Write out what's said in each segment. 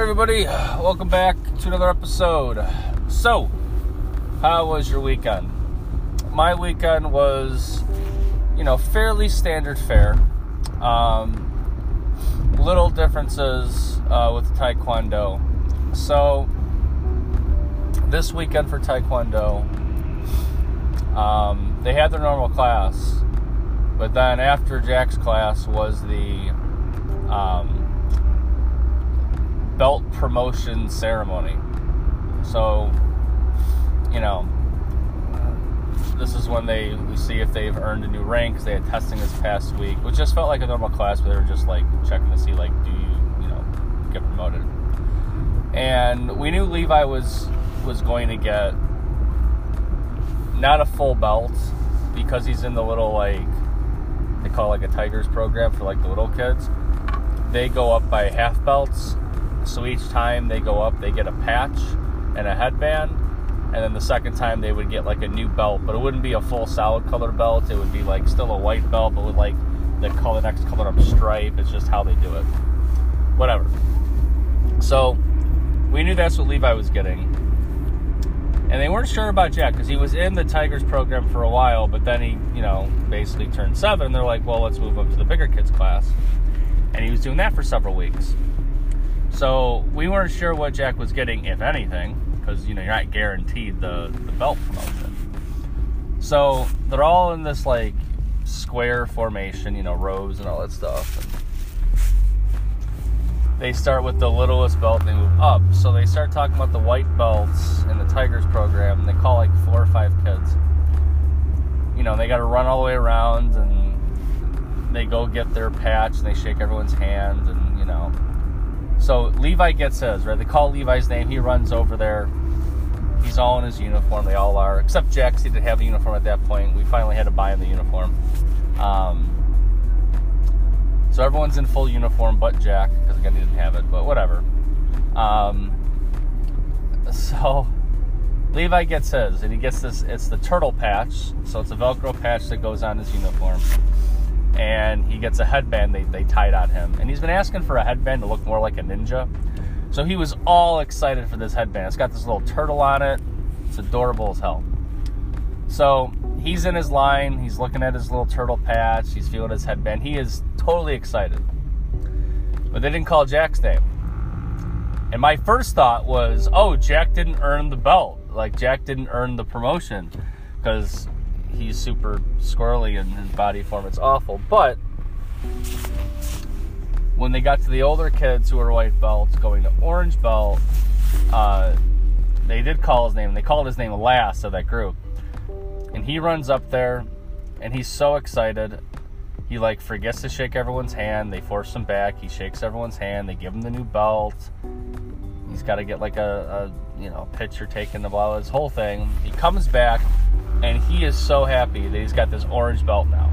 everybody. Welcome back to another episode. So, how was your weekend? My weekend was, you know, fairly standard fare. Um, little differences uh, with Taekwondo. So, this weekend for Taekwondo, um, they had their normal class, but then after Jack's class was the um, belt promotion ceremony. So, you know, this is when they we see if they've earned a new rank because they had testing this past week, which just felt like a normal class where they were just like checking to see like do you you know get promoted. And we knew Levi was was going to get not a full belt because he's in the little like they call it like a Tigers program for like the little kids. They go up by half belts so each time they go up, they get a patch and a headband. And then the second time they would get like a new belt, but it wouldn't be a full solid color belt. It would be like still a white belt, but with like the color next color up stripe. It's just how they do it. Whatever. So we knew that's what Levi was getting. And they weren't sure about Jack because he was in the Tigers program for a while, but then he, you know, basically turned seven. They're like, well, let's move him to the bigger kids class. And he was doing that for several weeks. So we weren't sure what Jack was getting, if anything, because you know you're not guaranteed the, the belt promotion. So they're all in this like square formation, you know, rows and all that stuff. And they start with the littlest belt and they move up. So they start talking about the white belts in the Tigers program, and they call like four or five kids. You know, they got to run all the way around and they go get their patch and they shake everyone's hand and you know so Levi gets his, right? They call Levi's name. He runs over there. He's all in his uniform. They all are, except Jax. He didn't have a uniform at that point. We finally had to buy him the uniform. Um, so everyone's in full uniform but Jack, because again, he didn't have it, but whatever. Um, so Levi gets his, and he gets this. It's the turtle patch. So it's a Velcro patch that goes on his uniform and he gets a headband they, they tied on him. And he's been asking for a headband to look more like a ninja. So he was all excited for this headband. It's got this little turtle on it. It's adorable as hell. So he's in his line. He's looking at his little turtle patch. He's feeling his headband. He is totally excited. But they didn't call Jack's name. And my first thought was, oh, Jack didn't earn the belt. Like, Jack didn't earn the promotion. Because he's super squirrely in his body form. It's awful. But when they got to the older kids who were white belts going to orange belt, uh, they did call his name. They called his name last of that group. And he runs up there and he's so excited. He like forgets to shake everyone's hand. They force him back. He shakes everyone's hand. They give him the new belt. He's got to get like a, a you know picture taken of his whole thing. He comes back and he is so happy that he's got this orange belt now.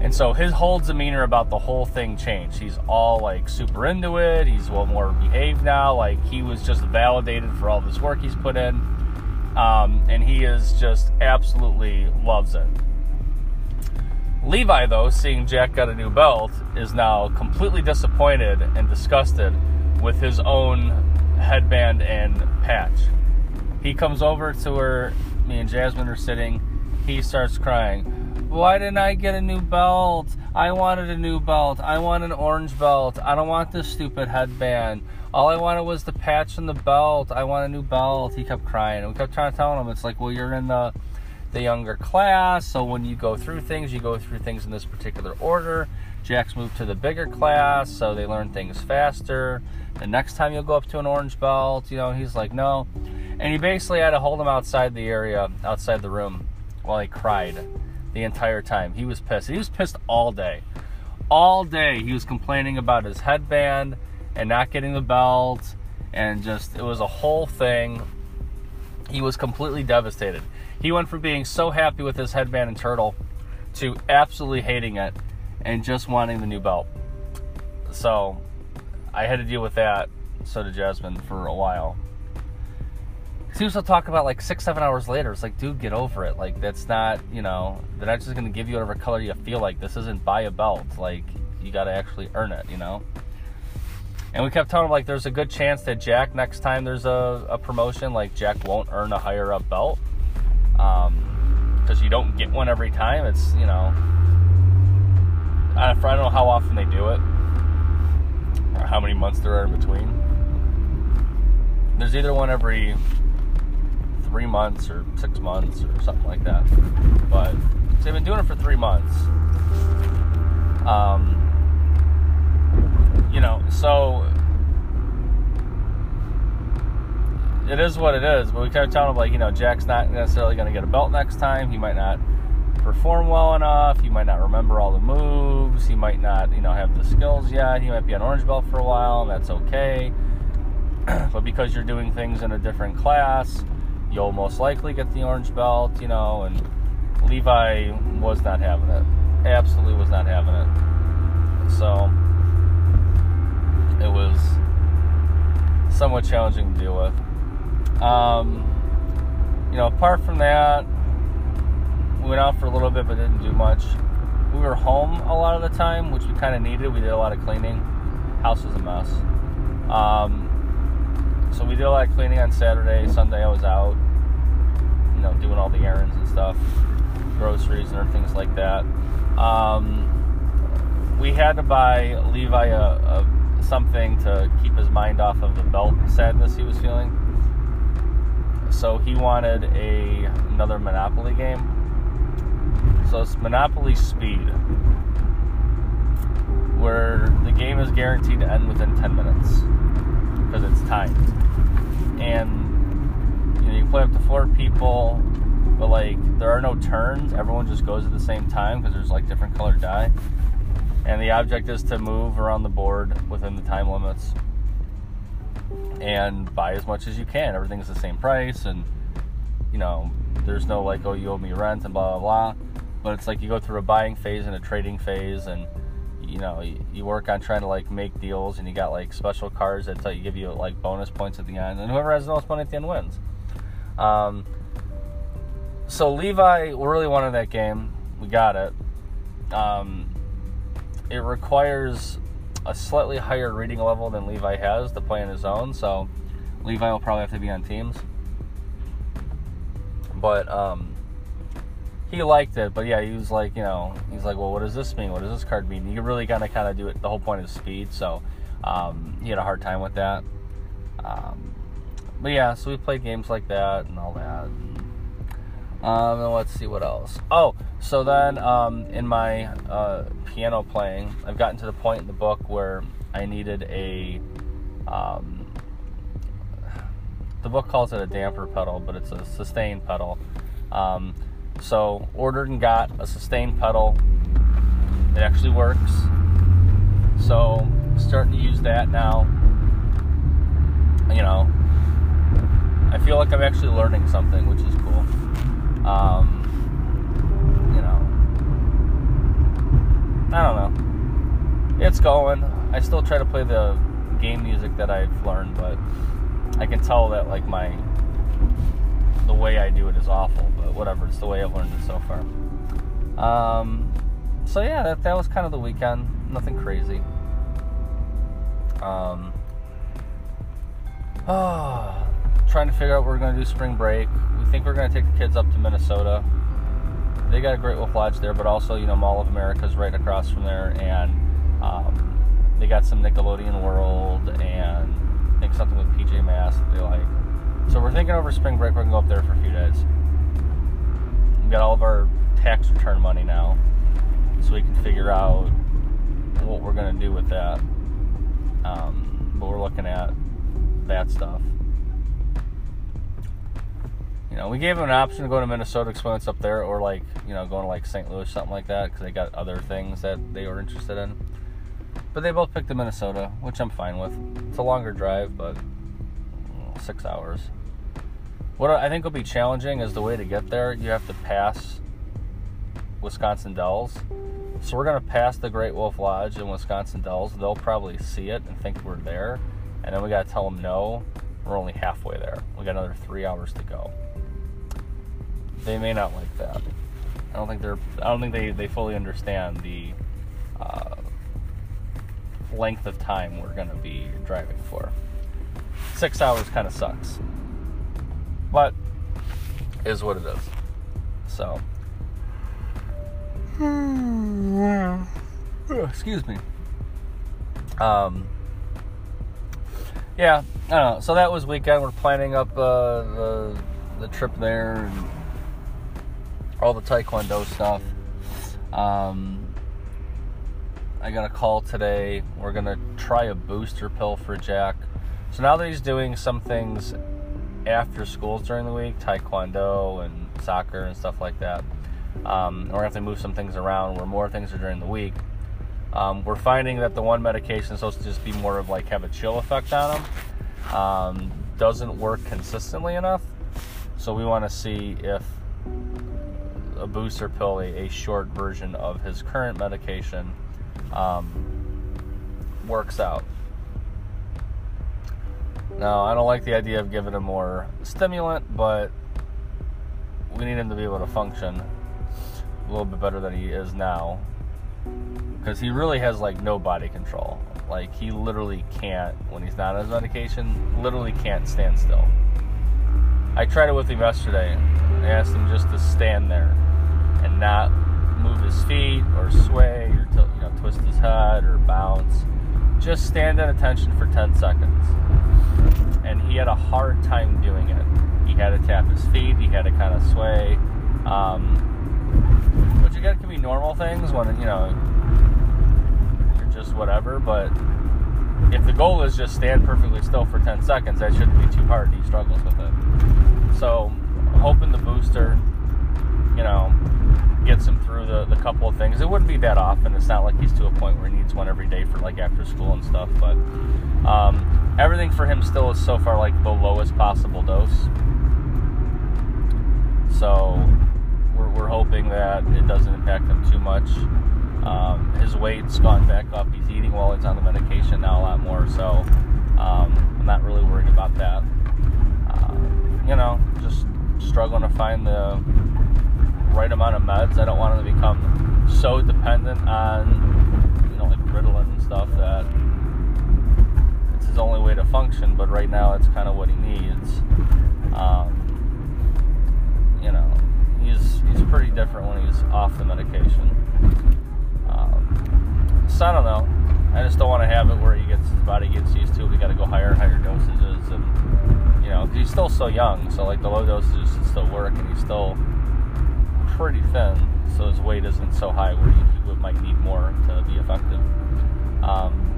And so his whole demeanor about the whole thing changed. He's all like super into it. He's well more behaved now. Like he was just validated for all this work he's put in. Um, and he is just absolutely loves it. Levi, though, seeing Jack got a new belt, is now completely disappointed and disgusted with his own headband and patch. He comes over to her me and Jasmine are sitting. He starts crying. Why didn't I get a new belt? I wanted a new belt. I want an orange belt. I don't want this stupid headband. All I wanted was the patch and the belt. I want a new belt. He kept crying. And we kept trying to tell him, it's like, well, you're in the the younger class, so when you go through things, you go through things in this particular order. Jack's moved to the bigger class, so they learn things faster. The next time you'll go up to an orange belt, you know, he's like, no. And he basically had to hold him outside the area, outside the room, while he cried the entire time. He was pissed. He was pissed all day. All day he was complaining about his headband and not getting the belt and just it was a whole thing. He was completely devastated. He went from being so happy with his headband and turtle to absolutely hating it and just wanting the new belt. So I had to deal with that. So did Jasmine for a while he was to talk about like six, seven hours later. It's like, dude, get over it. Like, that's not, you know, they're not just to give you whatever color you feel like. This isn't buy a belt. Like, you got to actually earn it, you know? And we kept telling him like there's a good chance that Jack next time there's a, a promotion like Jack won't earn a higher up belt because um, you don't get one every time. It's you know I don't know how often they do it or how many months there are in between. There's either one every three months or six months or something like that. But they've been doing it for three months. Um, you know, so it is what it is. But we kind of tell him like, you know, Jack's not necessarily going to get a belt next time. He might not perform well enough. He might not remember all the moves. He might not, you know, have the skills yet. He might be on orange belt for a while, and that's okay. but because you're doing things in a different class, you'll most likely get the orange belt, you know, and Levi was not having it. Absolutely was not having it. So it was somewhat challenging to deal with. Um, you know, apart from that, we went out for a little bit but didn't do much. We were home a lot of the time, which we kind of needed. We did a lot of cleaning. House was a mess. Um, so we did a lot of cleaning on Saturday. Sunday I was out, you know, doing all the errands and stuff, groceries and things like that. Um, we had to buy Levi a, a, something to keep his mind off of the belt sadness he was feeling. So he wanted a another Monopoly game. So it's Monopoly Speed, where the game is guaranteed to end within 10 minutes because it's timed. And you know, you play up to four people, but like there are no turns. Everyone just goes at the same time because there's like different colored die. And the object is to move around the board within the time limits and buy as much as you can. Everything's the same price, and you know, there's no like, oh, you owe me rent and blah blah blah. But it's like you go through a buying phase and a trading phase, and you know, you, you work on trying to like make deals, and you got like special cards that tell you give you like bonus points at the end, and whoever has the most money at the end wins. Um, so Levi really wanted that game. We got it. Um, it requires a slightly higher reading level than Levi has to play on his own, so Levi will probably have to be on teams. But um, he liked it, but yeah, he was like, you know, he's like, well, what does this mean? What does this card mean? You really gotta kind of do it. The whole point is speed, so um, he had a hard time with that. Um, but yeah, so we played games like that and all that. Um, and let's see what else. Oh, so then um, in my uh, piano playing, I've gotten to the point in the book where I needed a. Um, the book calls it a damper pedal, but it's a sustain pedal. Um, so ordered and got a sustained pedal. It actually works. So starting to use that now. You know, I feel like I'm actually learning something, which is cool. Um, you know, I don't know. It's going. I still try to play the game music that I've learned, but I can tell that like my the way I do it is awful. But whatever, it's the way I've learned it so far. Um, so yeah, that that was kind of the weekend. Nothing crazy. Um, oh, trying to figure out what we're going to do spring break. We think we're going to take the kids up to Minnesota. They got a Great Wolf Lodge there, but also, you know, Mall of America is right across from there, and um, they got some Nickelodeon World and I think something with PJ Masks that they like. So we're thinking over spring break we're going to go up there for a few days. We got all of our tax return money now, so we can figure out what we're to do with that. Um, but we're looking at that stuff. You know, we gave them an option to go to Minnesota, explain up there, or like, you know, going to like St. Louis, something like that, because they got other things that they were interested in. But they both picked the Minnesota, which I'm fine with. It's a longer drive, but six hours. What I think will be challenging is the way to get there. You have to pass Wisconsin Dells. So we're going to pass the Great Wolf Lodge in Wisconsin Dells. They'll probably see it and think we're there. And then we got to tell them no, we're only halfway there. We got another three hours to go they may not like that. I don't think they're. I don't think they, they fully understand the uh, length of time we're going to be driving for. Six hours kind of sucks, but is what it is. So, excuse me. Um, yeah, I don't know. So that was weekend. We're planning up uh, the the trip there and all the taekwondo stuff. Um, I got a call today. We're gonna try a booster pill for Jack. So now that he's doing some things after schools during the week, taekwondo and soccer and stuff like that, um, we're gonna have to move some things around where more things are during the week. Um, we're finding that the one medication is supposed to just be more of like have a chill effect on him. Um, doesn't work consistently enough. So we want to see if a booster pill, a, a, short version of his current medication, um, works out. Now, I don't like the idea of giving him more stimulant, but we need him to be able to function a little bit better than he is now. Because he really has like no body control. Like, he literally can't, when he's not on his medication, literally can't stand still. I tried it with him yesterday. I asked him just to stand there and not move his feet or sway or you know twist his head or bounce. Just stand at attention for 10 seconds. And he had a hard time doing it. He had to tap his feet. He had to kind of sway. Um, which again can be normal things when you know you're just whatever. But if the goal is just stand perfectly still for 10 seconds, that shouldn't be too hard. He struggles with it. So hoping the booster, you know, gets him through the, the couple of things. It wouldn't be that often. It's not like he's to a point where he needs one every day for like after school and stuff. But um, everything for him still is so far like the lowest possible dose. So we're, we're hoping that it doesn't impact him too much. Um, his weight's gone back up. He's eating while he's on the medication now a lot more. So um, I'm not really worried about that. Uh, you know, just struggling to find the right amount of meds. I don't want him to become so dependent on, you know, like Ritalin and stuff that it's his only way to function. But right now, it's kind of what he needs. Um, you know, he's he's pretty different when he's off the medication. Um, so I don't know. I just don't want to have it where he gets his body gets used to it. We got to go higher and higher dosages, and you know, he's still so young. So like the low dosages still work, and he's still pretty thin, so his weight isn't so high where he might need more to be effective. Um,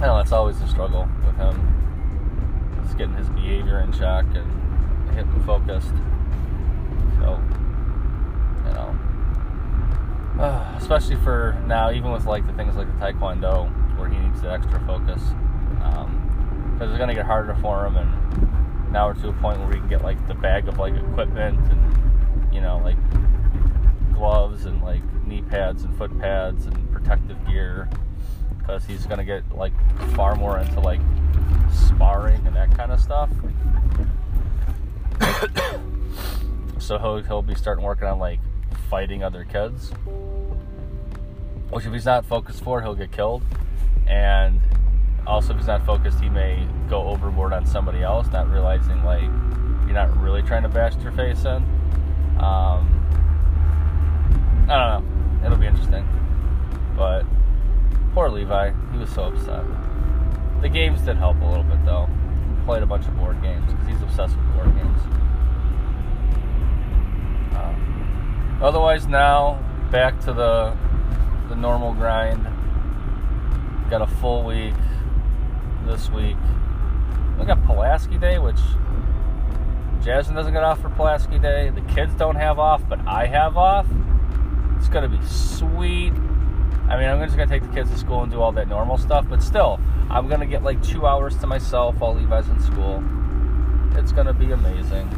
I know that's always a struggle with him. Just getting his behavior in check and hitting focused. So, you know, uh, especially for now, even with like the things like the Taekwondo, where he needs the extra focus, because um, it's gonna get harder for him, and now we're to a point where we can get like the bag of like equipment and you know, like gloves and like knee pads and foot pads and protective gear because he's going to get like far more into like sparring and that kind of stuff. so he'll, he'll be starting working on like fighting other kids. Which, if he's not focused for, he'll get killed. And also, if he's not focused, he may go overboard on somebody else, not realizing like you're not really trying to bash your face in. Um, I don't know. It'll be interesting. But poor Levi, he was so upset. The games did help a little bit though. He played a bunch of board games because he's obsessed with board games. Um, otherwise, now back to the the normal grind. Got a full week this week. We got Pulaski Day, which Jasmine doesn't get off for Pulaski Day. The kids don't have off, but I have off. It's gonna be sweet. I mean, I'm just gonna take the kids to school and do all that normal stuff, but still, I'm gonna get like two hours to myself while Levi's in school. It's gonna be amazing.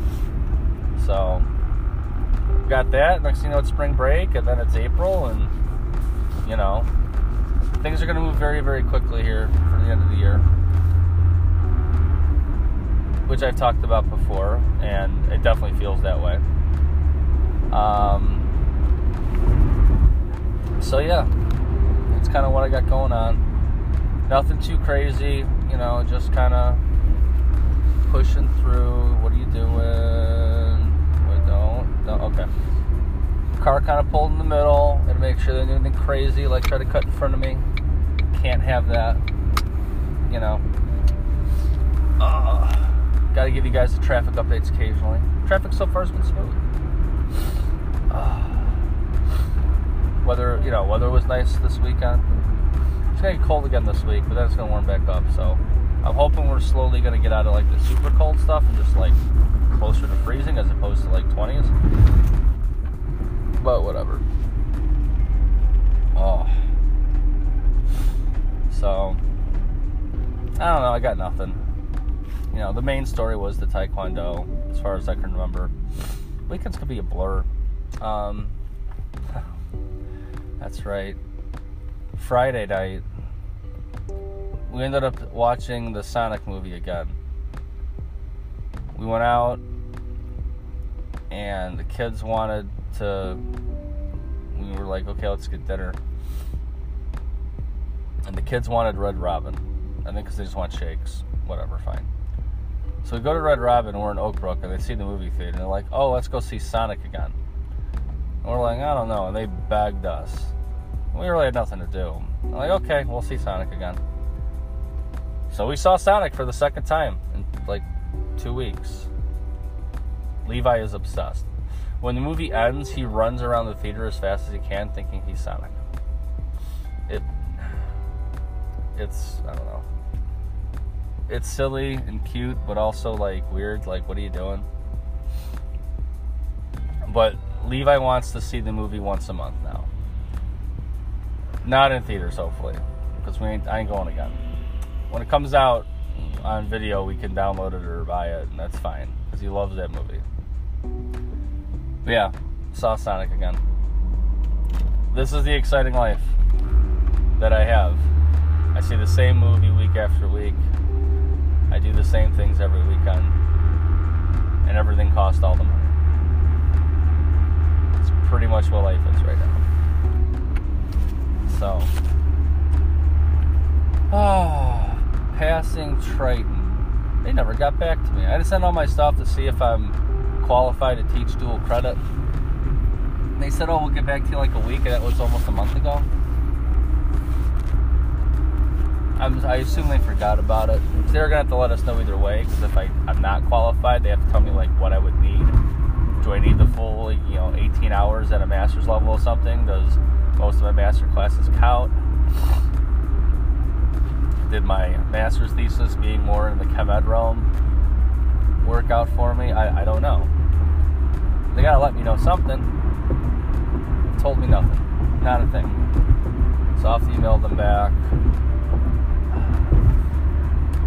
So, got that. Next thing you know, it's spring break, and then it's April, and you know, things are gonna move very, very quickly here for the end of the year which I've talked about before, and it definitely feels that way. Um, so yeah, it's kind of what I got going on. Nothing too crazy, you know, just kind of pushing through. What are you doing? What don't, don't okay. Car kind of pulled in the middle and make sure there's anything crazy, like try to cut in front of me. Can't have that, you know. Got to give you guys the traffic updates occasionally. Traffic so far has been smooth. Uh, weather, you know, weather was nice this weekend. It's gonna get cold again this week, but then it's gonna warm back up. So I'm hoping we're slowly gonna get out of like the super cold stuff and just like closer to freezing as opposed to like 20s. But whatever. Oh. So I don't know. I got nothing you know, the main story was the Taekwondo, as far as I can remember. Weekends could be a blur. Um, that's right. Friday night, we ended up watching the Sonic movie again. We went out, and the kids wanted to. We were like, okay, let's get dinner. And the kids wanted Red Robin. I think because they just want shakes. Whatever, fine. So we go to Red Robin, we're in Oakbrook, and they see the movie theater, and they're like, oh, let's go see Sonic again. And we're like, I don't know, and they begged us. We really had nothing to do. I'm like, okay, we'll see Sonic again. So we saw Sonic for the second time in like two weeks. Levi is obsessed. When the movie ends, he runs around the theater as fast as he can, thinking he's Sonic. It, it's I don't know it's silly and cute, but also like weird. Like, what are you doing? But Levi wants to see the movie once a month now. Not in theaters, hopefully, because we ain't, I ain't going again. When it comes out on video, we can download it or buy it, and that's fine because he loves that movie. But yeah, saw Sonic again. This is the exciting life that I have. I see the same movie week after week. I do the same things every weekend, and everything costs all the money. It's pretty much what life is right now. So, oh, passing Triton. They never got back to me. I had to send all my stuff to see if I'm qualified to teach dual credit. They said, "Oh, we'll get back to you like a week," and that was almost a month ago. I'm, i assume they forgot about it. They're gonna have to let us know either way. Because if I, I'm not qualified, they have to tell me like what I would need. Do I need the full, you know, 18 hours at a master's level or something? Does most of my master classes count? Did my master's thesis being more in the chem ed realm work out for me? I, I don't know. They gotta let me know something. Told me nothing. Not a thing. So I'll have to email them back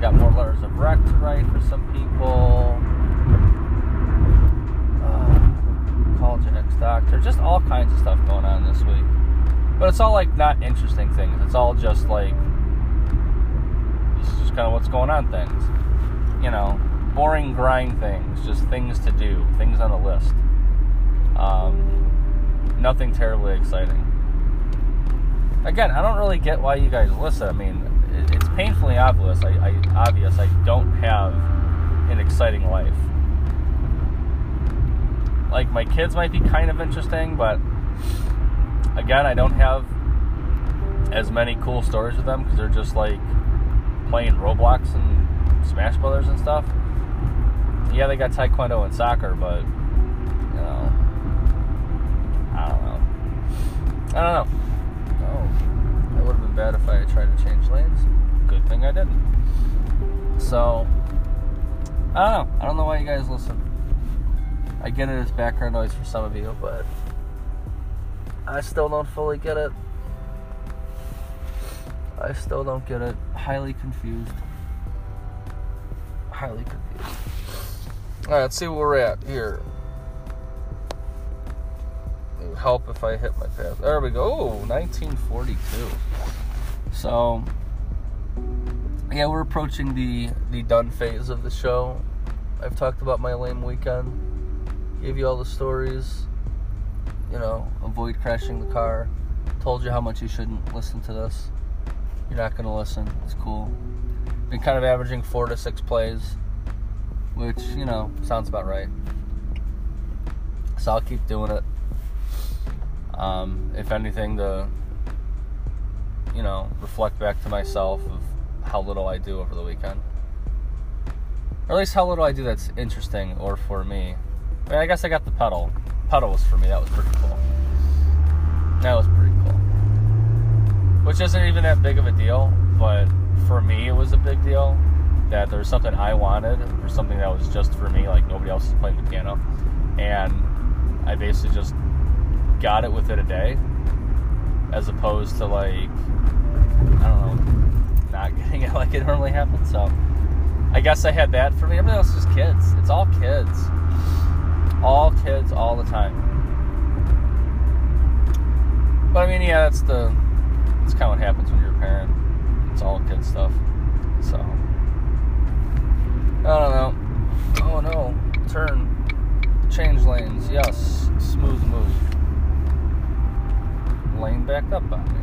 got more letters of rec to write for some people. Uh, college ex doctor. Just all kinds of stuff going on this week. But it's all like not interesting things. It's all just like this is just kind of what's going on things. You know, boring grind things, just things to do, things on the list. Um, nothing terribly exciting. Again, I don't really get why you guys listen. I mean, it's painfully obvious. I, I obvious I don't have an exciting life. Like my kids might be kind of interesting, but again, I don't have as many cool stories with them because they're just like playing Roblox and Smash Brothers and stuff. Yeah, they got Taekwondo and soccer, but you know, I don't know. I don't know. Oh, that would have bad if I had tried to change lanes good thing I didn't. So, I don't know. I don't know why you guys listen. I get it as background noise for some of you, but I still don't fully get it. I still don't get it. Highly confused. Highly confused. Alright, let's see where we're at here. help if I hit my path. There we go. Oh, 1942. So, yeah, we're approaching the the done phase of the show. I've talked about my lame weekend, gave you all the stories. You know, avoid crashing the car. Told you how much you shouldn't listen to this. You're not to listen. It's cool. Been kind of averaging four to six plays, which, you know, sounds about right. So I'll keep doing it. Um, if anything, to, you know, reflect back to myself of how little I do over the weekend. Or at least how little I do that's interesting or for me. I mean, I guess I got the pedal. Pedal was for me. That was pretty cool. That was pretty cool. Which isn't even that big of a deal, but for me, it was a big deal that there was something I wanted or something that was just for me, like nobody else is playing the piano. And I basically just got it within a day, as opposed to like, I don't know, not getting it like it normally happens. So I guess I had that for me. Everything else is kids. It's all kids. All kids all the time. But I mean, yeah, that's the that's kind of what happens when you're a parent. It's all kid stuff. So I don't know. Oh no, turn, change lanes. Yes, smooth move. Lane backed up on me.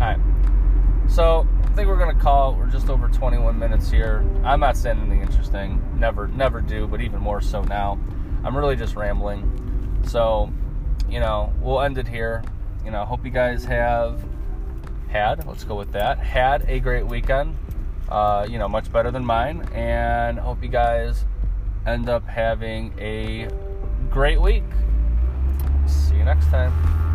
All right. So I think we're gonna call. We're just over 21 minutes here. I'm not saying anything interesting. Never, never do. But even more so now. I'm really just rambling. So, you know, we'll end it here you know, hope you guys have had, let's go with that, had a great weekend. Uh, you know, much better than mine. And hope you guys end up having a great week. See you next time.